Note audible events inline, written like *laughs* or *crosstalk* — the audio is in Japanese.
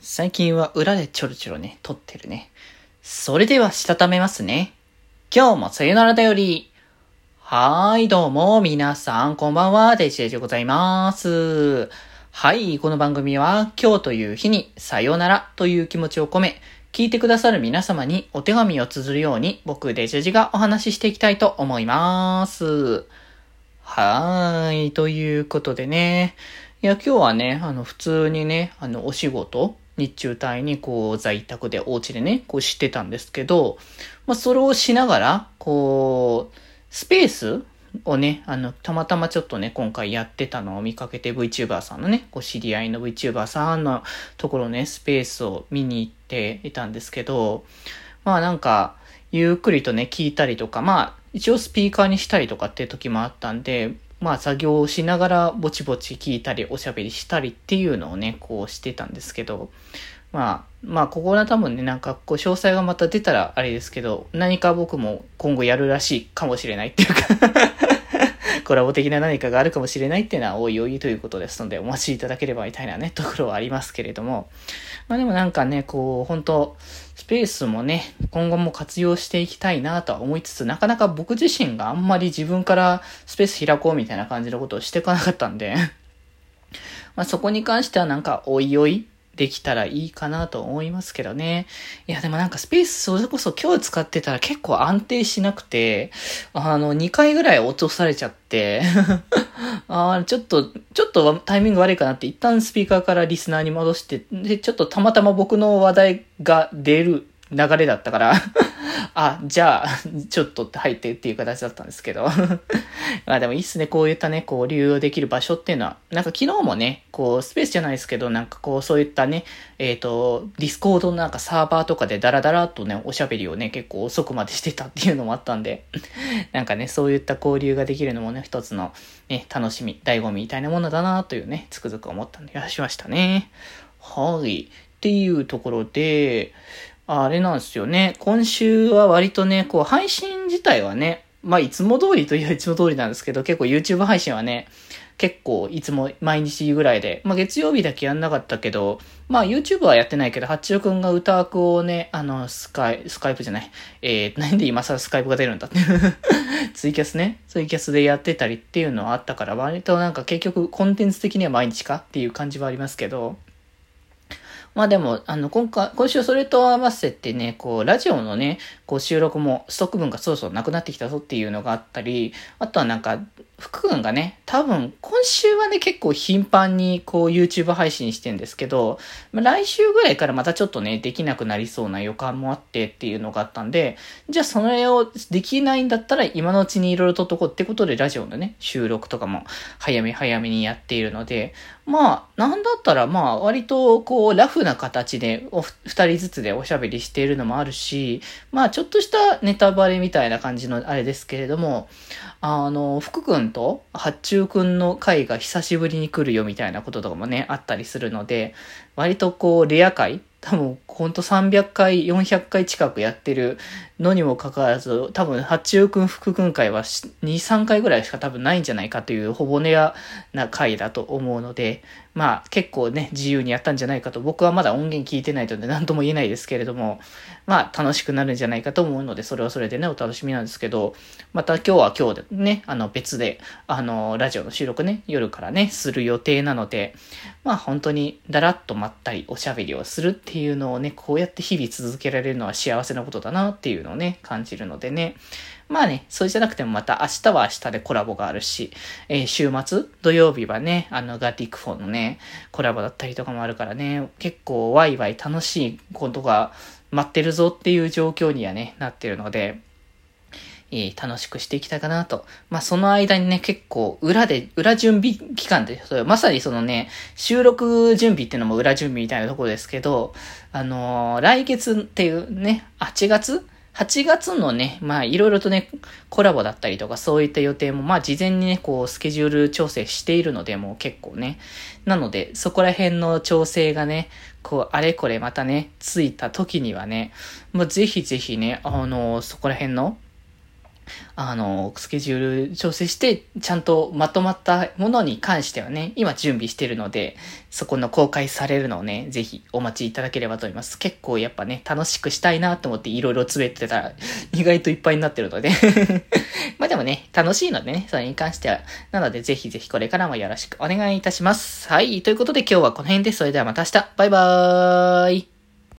最近は裏でちょろちょろね、撮ってるね。それでは、したためますね。今日もさよならだより。はーい、どうも、皆さん、こんばんは、デジデジでございます。はい、この番組は、今日という日に、さよならという気持ちを込め、聞いてくださる皆様にお手紙を綴るように、僕、デジェジがお話ししていきたいと思います。はーい、ということでね。いや、今日はね、あの、普通にね、あの、お仕事、日中帯にこう在宅でお家でね、こうしてたんですけど、まあそれをしながら、こう、スペースをね、あの、たまたまちょっとね、今回やってたのを見かけて VTuber さんのね、こう知り合いの VTuber さんのところね、スペースを見に行っていたんですけど、まあなんか、ゆっくりとね、聞いたりとか、まあ、一応スピーカーにしたりとかっていう時もあったんで、まあ作業をしながらぼちぼち聞いたりおしゃべりしたりっていうのをね、こうしてたんですけど、まあ、まあここは多分ね、なんかこう詳細がまた出たらあれですけど、何か僕も今後やるらしいかもしれないっていうかコラボ的な何かがあるかもしれないっていうのはおいおいということですので、お待ちいただければみたいなね、ところはありますけれども。まあでもなんかね、こう、本当スペースもね、今後も活用していきたいなとは思いつつ、なかなか僕自身があんまり自分からスペース開こうみたいな感じのことをしてこなかったんで *laughs* まあそこに関してはなんかおいおいできたらいいかなと思いますけどね。いや、でもなんかスペースそれこそ今日使ってたら結構安定しなくて、あの、2回ぐらい落とされちゃって *laughs* あちょっと、ちょっとタイミング悪いかなって一旦スピーカーからリスナーに戻して、で、ちょっとたまたま僕の話題が出る流れだったから *laughs* あ、じゃあ、ちょっとって入ってっていう形だったんですけど *laughs* まあでもいいっすね、こういったね、こう流用できる場所っていうのは、なんか昨日もね、こうスペースじゃないですけど、なんかこうそういったね、えっ、ー、と、ディスコードのなんかサーバーとかでダラダラっとね、おしゃべりをね、結構遅くまでしてたっていうのもあったんで *laughs* なんかね、そういった交流ができるのもね、一つのね、楽しみ、醍醐味みたいなものだなというね、つくづく思ったんで、やしましたね。はい。っていうところで、あれなんですよね。今週は割とね、こう配信自体はね、まあいつも通りといえば *laughs* いつも通りなんですけど、結構 YouTube 配信はね、結構いつも毎日ぐらいで、まあ月曜日だけやんなかったけど、まあ YouTube はやってないけど、八代くんが歌枠をね、あの、スカイ、スカイプじゃない、えー、なんで今更スカイプが出るんだって *laughs* ツイキャスね、ツイキャスでやってたりっていうのはあったから、割となんか結局コンテンツ的には毎日かっていう感じはありますけど、まあでも、あの、今回、今週それと合わせてね、こう、ラジオのね、こう、収録も、ストック分がそろそろなくなってきたぞっていうのがあったり、あとはなんか、福君がね、多分、今週はね、結構頻繁にこう YouTube 配信してんですけど、来週ぐらいからまたちょっとね、できなくなりそうな予感もあってっていうのがあったんで、じゃあそれをできないんだったら今のうちにいろいろととこってことでラジオのね、収録とかも早め早めにやっているので、まあ、なんだったらまあ、割とこう、ラフな形でお二人ずつでおしゃべりしているのもあるし、まあ、ちょっとしたネタバレみたいな感じのあれですけれども、あの、福君と八中君の回が久しぶりに来るよみたいなこととかもね、あったりするので、割とこう、レア回多分、ほんと300回、400回近くやってるのにもかかわらず、多分、八中くん、福くん会は2、3回ぐらいしか多分ないんじゃないかというほぼネアな回だと思うので、まあ、結構ね、自由にやったんじゃないかと、僕はまだ音源聞いてないので何とも言えないですけれども、まあ、楽しくなるんじゃないかと思うので、それはそれでね、お楽しみなんですけど、また今日は今日でね、あの、別で、あの、ラジオの収録ね、夜からね、する予定なので、まあ、本当に、だらっとまったりおしゃべりをするっていうのをね、こうやって日々続けられるのは幸せなことだなっていうのをね、感じるのでね、まあね、それじゃなくてもまた明日は明日でコラボがあるし、えー、週末、土曜日はね、あのガティックフォンのね、コラボだったりとかもあるからね、結構ワイワイ楽しいことが待ってるぞっていう状況にはね、なってるので、えー、楽しくしていきたいかなと。まあ、その間にね、結構、裏で、裏準備期間で、まさにそのね、収録準備っていうのも裏準備みたいなところですけど、あのー、来月っていうね、8月8月のね、まあいろいろとね、コラボだったりとかそういった予定もまあ事前にね、こうスケジュール調整しているので、もう結構ね。なので、そこら辺の調整がね、こうあれこれまたね、ついた時にはね、もうぜひぜひね、あの、そこら辺のあの、スケジュール調整して、ちゃんとまとまったものに関してはね、今準備してるので、そこの公開されるのをね、ぜひお待ちいただければと思います。結構やっぱね、楽しくしたいなと思っていろいろ詰めてたら、意外といっぱいになってるので *laughs* まあでもね、楽しいのでね、それに関しては。なので、ぜひぜひこれからもよろしくお願いいたします。はい、ということで今日はこの辺です。それではまた明日。バイバーイ。